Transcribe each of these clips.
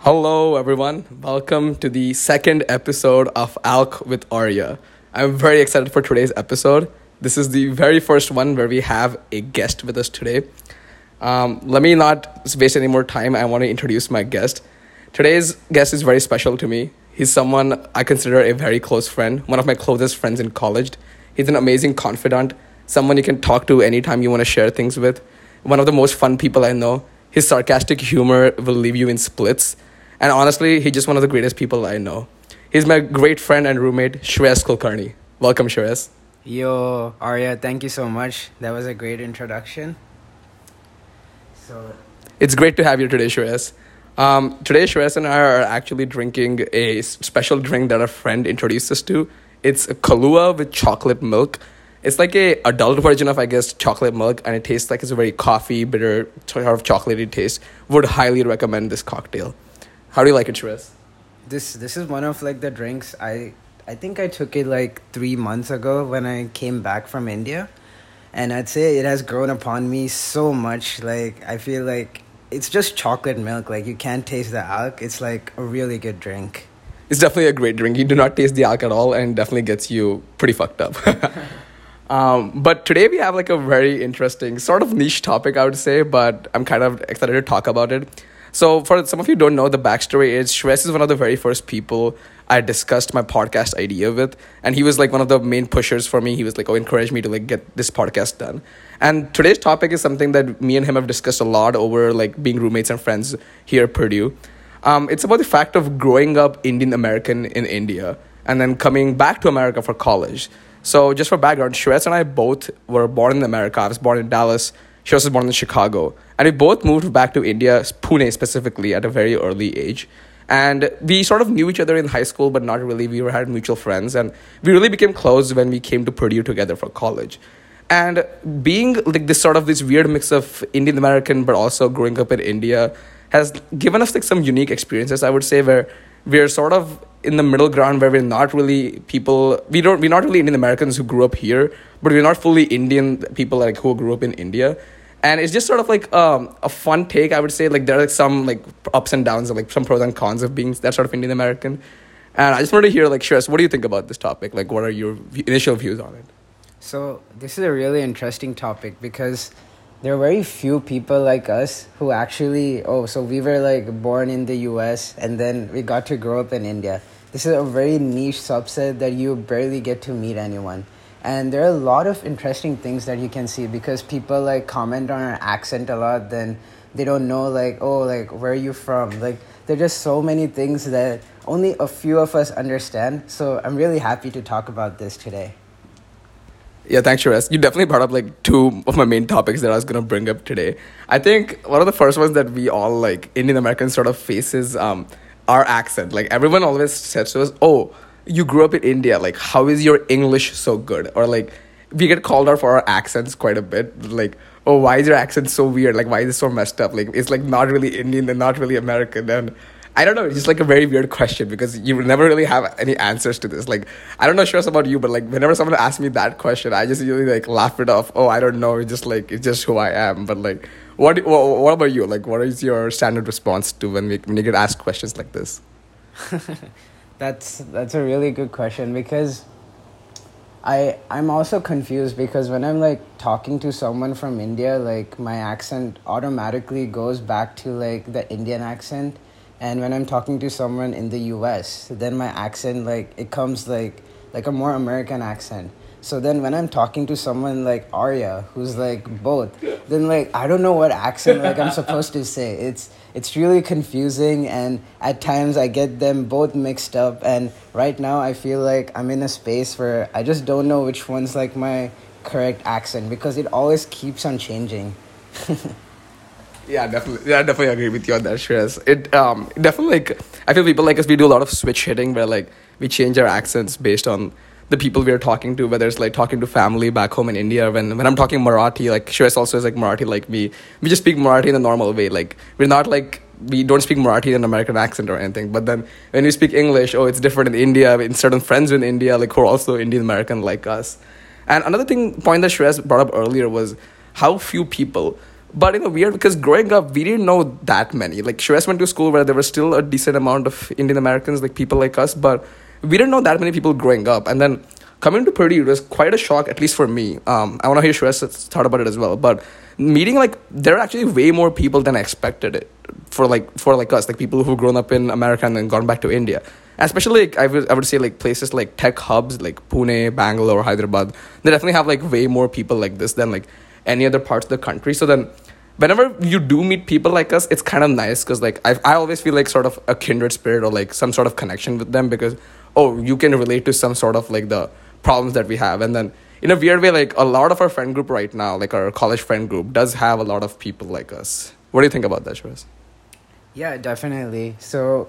Hello, everyone. Welcome to the second episode of Alk with Arya. I'm very excited for today's episode. This is the very first one where we have a guest with us today. Um, let me not waste any more time. I want to introduce my guest. Today's guest is very special to me. He's someone I consider a very close friend, one of my closest friends in college. He's an amazing confidant, someone you can talk to anytime you want to share things with, one of the most fun people I know. His sarcastic humor will leave you in splits. And honestly, he's just one of the greatest people I know. He's my great friend and roommate, Shreyas Kulkarni. Welcome, Shreyas. Yo, Arya, thank you so much. That was a great introduction. So, it's great to have you today, Shreyas. Um, today, Shreyas and I are actually drinking a special drink that a friend introduced us to. It's a Kahlua with chocolate milk. It's like a adult version of, I guess, chocolate milk, and it tastes like it's a very coffee, bitter, sort of chocolatey taste. Would highly recommend this cocktail. How do you like it, Shreyas? This this is one of like the drinks I I think I took it like three months ago when I came back from India, and I'd say it has grown upon me so much. Like I feel like it's just chocolate milk. Like you can't taste the alk. It's like a really good drink. It's definitely a great drink. You do not taste the alk at all, and definitely gets you pretty fucked up. um, but today we have like a very interesting sort of niche topic, I would say. But I'm kind of excited to talk about it. So, for some of you don't know, the backstory is Shreyas is one of the very first people I discussed my podcast idea with, and he was like one of the main pushers for me. He was like, "Oh, encourage me to like get this podcast done." And today's topic is something that me and him have discussed a lot over like being roommates and friends here at Purdue. Um, it's about the fact of growing up Indian American in India and then coming back to America for college. So, just for background, Shreyas and I both were born in America. I was born in Dallas. She was born in Chicago. And we both moved back to India, Pune specifically, at a very early age. And we sort of knew each other in high school, but not really. We had mutual friends, and we really became close when we came to Purdue together for college. And being like this sort of this weird mix of Indian American, but also growing up in India, has given us like some unique experiences. I would say where we're sort of in the middle ground where we're not really people we don't we're not really Indian Americans who grew up here, but we're not fully Indian people like who grew up in India and it's just sort of like um, a fun take i would say. Like there are like some like ups and downs and like some pros and cons of being that sort of indian american. And i just wanted to hear like Shreya, what do you think about this topic? Like what are your initial views on it? So this is a really interesting topic because there are very few people like us who actually oh so we were like born in the us and then we got to grow up in india. This is a very niche subset that you barely get to meet anyone and there are a lot of interesting things that you can see because people like comment on our accent a lot then they don't know like oh like where are you from like there are just so many things that only a few of us understand so i'm really happy to talk about this today yeah, thanks, Shreyas. You definitely brought up like two of my main topics that I was gonna bring up today. I think one of the first ones that we all like Indian Americans sort of faces um our accent. Like everyone always says to us, "Oh, you grew up in India, like how is your English so good? Or like we get called out for our accents quite a bit. Like, oh, why is your accent so weird? Like, why is it so messed up? Like, it's like not really Indian and not really American. And I don't know, it's just like a very weird question because you never really have any answers to this. Like, I don't know sure about you, but like whenever someone asks me that question, I just usually like laugh it off. Oh, I don't know. It's just like it's just who I am. But like, what what, what about you? Like, what is your standard response to when we, when you get asked questions like this? That's that's a really good question because I I'm also confused because when I'm like talking to someone from India, like my accent automatically goes back to like the Indian accent, and when I'm talking to someone in the U.S., then my accent like it comes like like a more American accent. So then when I'm talking to someone like Arya, who's like both, then like I don't know what accent like I'm supposed to say. It's it's really confusing and at times I get them both mixed up and right now I feel like I'm in a space where I just don't know which one's like my correct accent because it always keeps on changing. yeah, definitely. Yeah, I definitely agree with you on that, Shrez. It um definitely like I feel people like us we do a lot of switch hitting where like we change our accents based on the people we are talking to, whether it's like talking to family back home in India. When when I'm talking Marathi, like Shreyas also is like Marathi like me. We just speak Marathi in a normal way. Like we're not like we don't speak Marathi in an American accent or anything. But then when you speak English, oh, it's different in India. In certain friends in India, like who are also Indian American like us. And another thing, point that Shreyas brought up earlier was how few people. But you know, weird because growing up, we didn't know that many. Like Shreyas went to school where there was still a decent amount of Indian Americans, like people like us, but we didn't know that many people growing up. And then coming to Purdue was quite a shock, at least for me. Um, I want to hear Shreyas thought about it as well. But meeting like there are actually way more people than I expected it for like for like us, like people who've grown up in America and then gone back to India. Especially like I would I would say like places like tech hubs like Pune, Bangalore, Hyderabad. They definitely have like way more people like this than like any other parts of the country. So then whenever you do meet people like us, it's kind of nice because like I I always feel like sort of a kindred spirit or like some sort of connection with them because oh you can relate to some sort of like the problems that we have and then in a weird way like a lot of our friend group right now like our college friend group does have a lot of people like us what do you think about that Shreyas? Yeah, definitely. So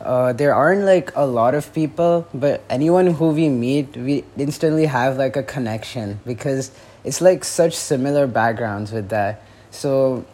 uh, there aren't like a lot of people, but anyone who we meet, we instantly have like a connection because it's like such similar backgrounds with that. So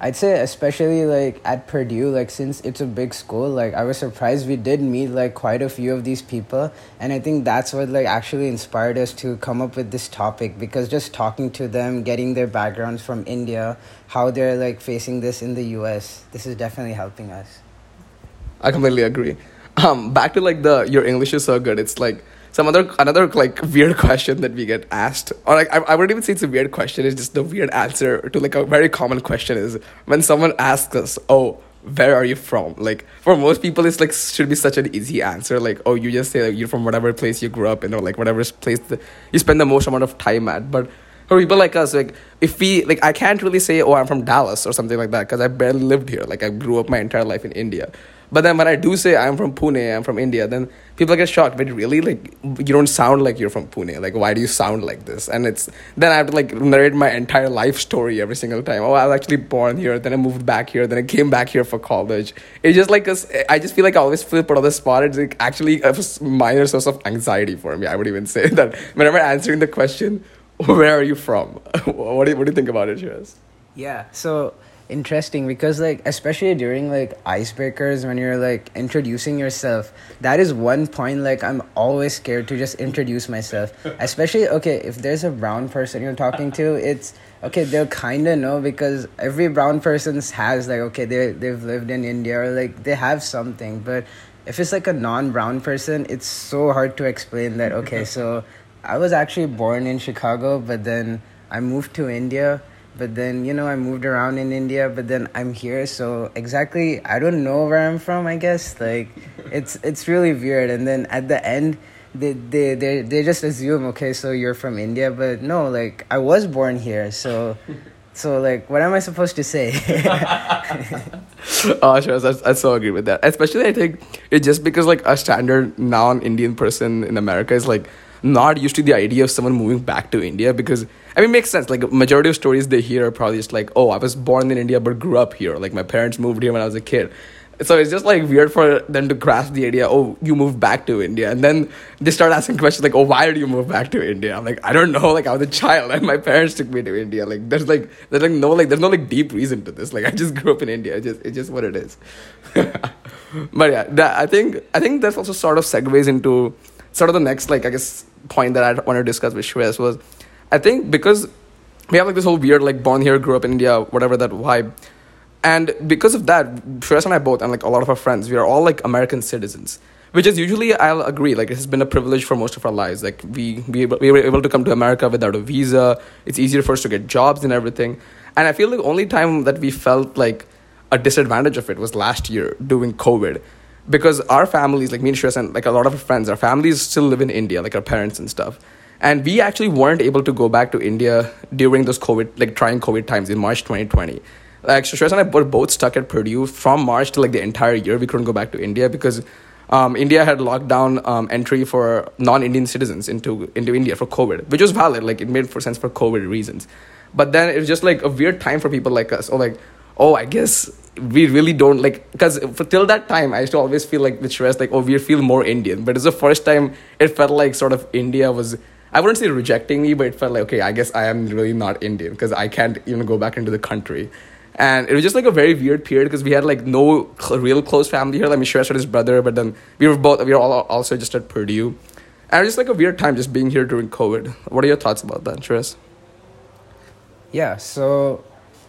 I'd say especially like at Purdue, like since it's a big school, like I was surprised we did meet like quite a few of these people, and I think that's what like actually inspired us to come up with this topic because just talking to them, getting their backgrounds from India, how they're like facing this in the U.S., this is definitely helping us. I completely agree. Um, back to like the your English is so good. It's like some other another like weird question that we get asked or like I, I wouldn't even say it's a weird question it's just the weird answer to like a very common question is when someone asks us oh where are you from? Like for most people it's like should be such an easy answer like oh you just say like, you're from whatever place you grew up in or like whatever place the, you spend the most amount of time at. But for people like us like if we like i can't really say oh i'm from dallas or something like that because i barely lived here like i grew up my entire life in india but then when I do say I'm from Pune, I'm from India, then people get shocked. But really, like you don't sound like you're from Pune. Like why do you sound like this? And it's then I have to like narrate my entire life story every single time. Oh, I was actually born here. Then I moved back here. Then I came back here for college. It's just like a, I just feel like I always feel put on the spot. It's like actually a minor source of anxiety for me. I would even say that whenever answering the question, where are you from? what do you, what do you think about it, Shreyas? Yeah. So interesting because like especially during like icebreakers when you're like introducing yourself that is one point like i'm always scared to just introduce myself. Especially okay if there's a brown person you're talking to it's okay they'll kind of know because every brown person has like okay they, they've lived in india or like they have something. But if it's like a non-brown person it's so hard to explain that okay so i was actually born in chicago but then i moved to india but then you know i moved around in india but then i'm here so exactly i don't know where i'm from i guess like it's it's really weird. And then at the end they they they, they just assume okay so you're from india but no like i was born here so so like what am i supposed to say? Oh sure I, I so agree with that. Especially i think it's just because like a standard non-indian person in america is like not used to the idea of someone moving back to India because I mean, it makes sense. Like majority of stories they hear are probably just like, "Oh, I was born in India but grew up here. Like my parents moved here when I was a kid." So it's just like weird for them to grasp the idea. Oh, you moved back to India, and then they start asking questions like, "Oh, why did you move back to India?" I'm like, I don't know. Like I was a child, and my parents took me to India. Like there's like there's like no like there's no like deep reason to this. Like I just grew up in India. It's just it's just what it is. but yeah, that, I think I think that's also sort of segues into sort of the next like I guess point that I want to discuss with Shreyas was I think because we have like this whole weird like born here, grew up in India, whatever that vibe. And because of that, Shreyas and I both, and like a lot of our friends, we are all like American citizens, which is usually I'll agree like it has been a privilege for most of our lives. Like we we we were able to come to America without a visa. It's easier for us to get jobs and everything. And I feel the only time that we felt like a disadvantage of it was last year during COVID because our families, like me and Shreyas and like a lot of our friends, our families still live in India, like our parents and stuff. And we actually weren't able to go back to India during those COVID, like trying COVID times in March 2020. Like Shreyas and I were both stuck at Purdue from March to like the entire year. We couldn't go back to India because um, India had locked down um, entry for non-Indian citizens into into India for COVID, which was valid. Like it made for sense for COVID reasons. But then it was just like a weird time for people like us. Or like, oh, I guess we really don't like because till that time I used to always feel like with Shreyas like oh we feel more Indian but it's the first time it felt like sort of India was I wouldn't say rejecting me but it felt like okay I guess I am really not Indian because I can't even go back into the country and it was just like a very weird period because we had like no cl- real close family here. Like, Shreyas had his brother, but then we were both we were all also just at Purdue, and it was just like a weird time just being here during COVID. What are your thoughts about that, Shreyas? Yeah, so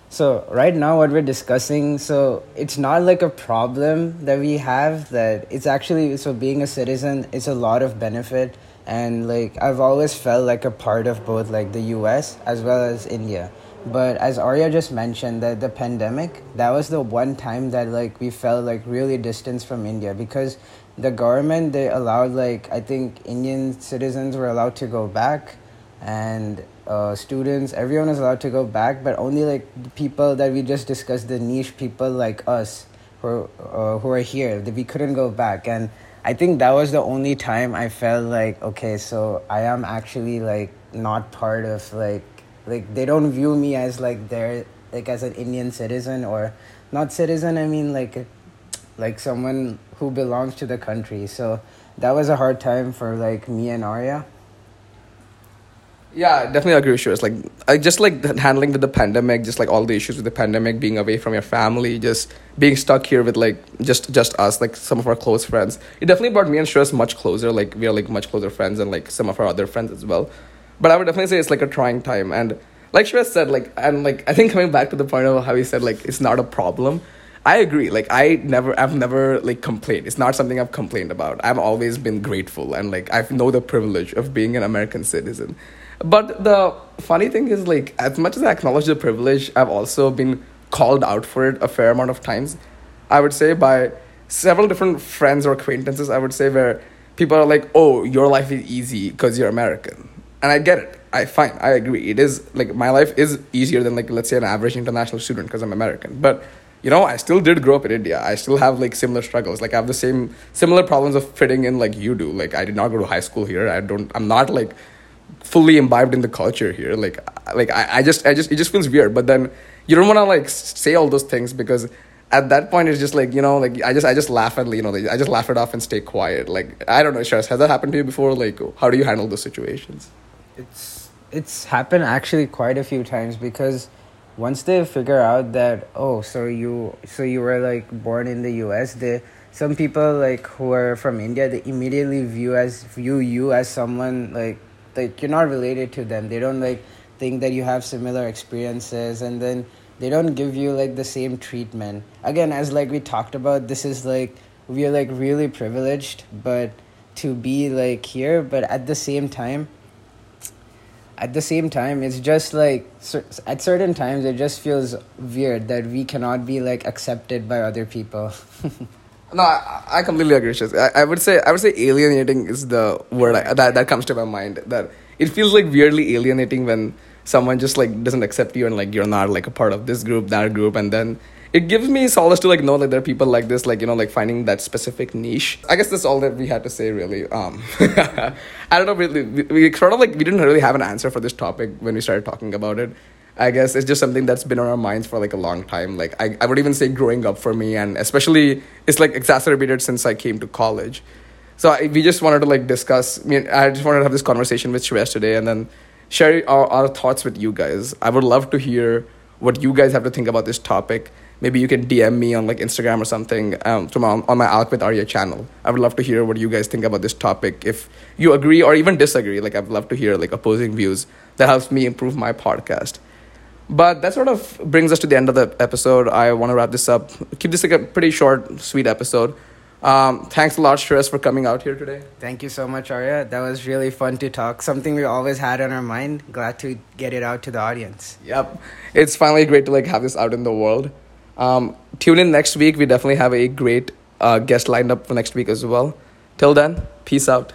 so right now what we're discussing, so it's not like a problem that we have that it's actually so being a citizen is a lot of benefit and like I've always felt like a part of both like the US as well as India. But as Arya just mentioned that the pandemic, that was the one time that like we felt like really distanced from India because the government they allowed like I think Indian citizens were allowed to go back and uh, students, everyone is allowed to go back, but only like people that we just discussed, the niche people like us who uh, who are here, we couldn't go back. And I think that was the only time I felt like, okay, so I am actually like not part of like, like they don't view me as like they're like as an Indian citizen or not citizen, I mean like, like someone who belongs to the country. So that was a hard time for like me and Arya. Yeah, definitely agree with you. It's like I just like handling with the pandemic, just like all the issues with the pandemic, being away from your family, just being stuck here with like just just us, like some of our close friends. It definitely brought me and Shreyas much closer. Like we are like much closer friends than like some of our other friends as well. But I would definitely say it's like a trying time, and like Shreyas said, like and like I think coming back to the point of how he said like it's not a problem. I agree. Like I never, I've never like complained. It's not something I've complained about. I've always been grateful and like I know the privilege of being an American citizen. But the funny thing is, like, as much as I acknowledge the privilege, I've also been called out for it a fair amount of times. I would say by several different friends or acquaintances, I would say, where people are like, oh, your life is easy because you're American. And I get it. I fine. I agree. It is like my life is easier than like let's say an average international student because I'm American. But you know, I still did grow up in India. I still have like similar struggles. Like I have the same similar problems of fitting in like you do. Like I did not go to high school here. I don't. I'm not like fully imbibed in the culture here. Like like I, I just i just it just feels weird. But then you don't want to like say all those things because at that point it's just like you know like i just i just laugh at you know like, i just laugh it off and stay quiet. Like i don't know Shaz, has that happened to you before? Like how do you handle those situations? It's it's happened actually quite a few times because once they figure out that oh so you so you were like born in the us they some people like who are from india they immediately view as view you as someone like like you're not related to them. They don't like think that you have similar experiences and then they don't give you like the same treatment. Again as like we talked about this is like we're like really privileged but to be like here but at the same time at the same time it's just like at certain times it just feels weird that we cannot be like accepted by other people No, I, I completely agree. I, I would say I would say alienating is the word I, that that comes to my mind. That it feels like weirdly alienating when someone just like doesn't accept you and like you're not like a part of this group, that group, and then it gives me solace to like know that there are people like this, like you know, like finding that specific niche. I guess that's all that we had to say, really. Um, I don't know. really, we, we sort of like we didn't really have an answer for this topic when we started talking about it. I guess it's just something that's been on our minds for like a long time. Like I, I would even say growing up for me, and especially it's like exacerbated since I came to college. So I, we just wanted to like discuss. I, mean, I just wanted to have this conversation with Shreyas today, and then share our, our thoughts with you guys. I would love to hear what you guys have to think about this topic. Maybe you can DM me on like Instagram or something um, on my Alk with Arya channel. I would love to hear what you guys think about this topic. If you agree or even disagree, like I'd love to hear like opposing views. That helps me improve my podcast. But that sort of brings us to the end of the episode. I want to wrap this up. Keep this like a pretty short, sweet episode. Um, thanks a lot, Shreyas, for coming out here today. Thank you so much, Arya. That was really fun to talk. Something we always had on our mind. Glad to get it out to the audience. Yep, it's finally great to like have this out in the world. Um, tune in next week. We definitely have a great uh, guest lined up for next week as well. Till then, peace out.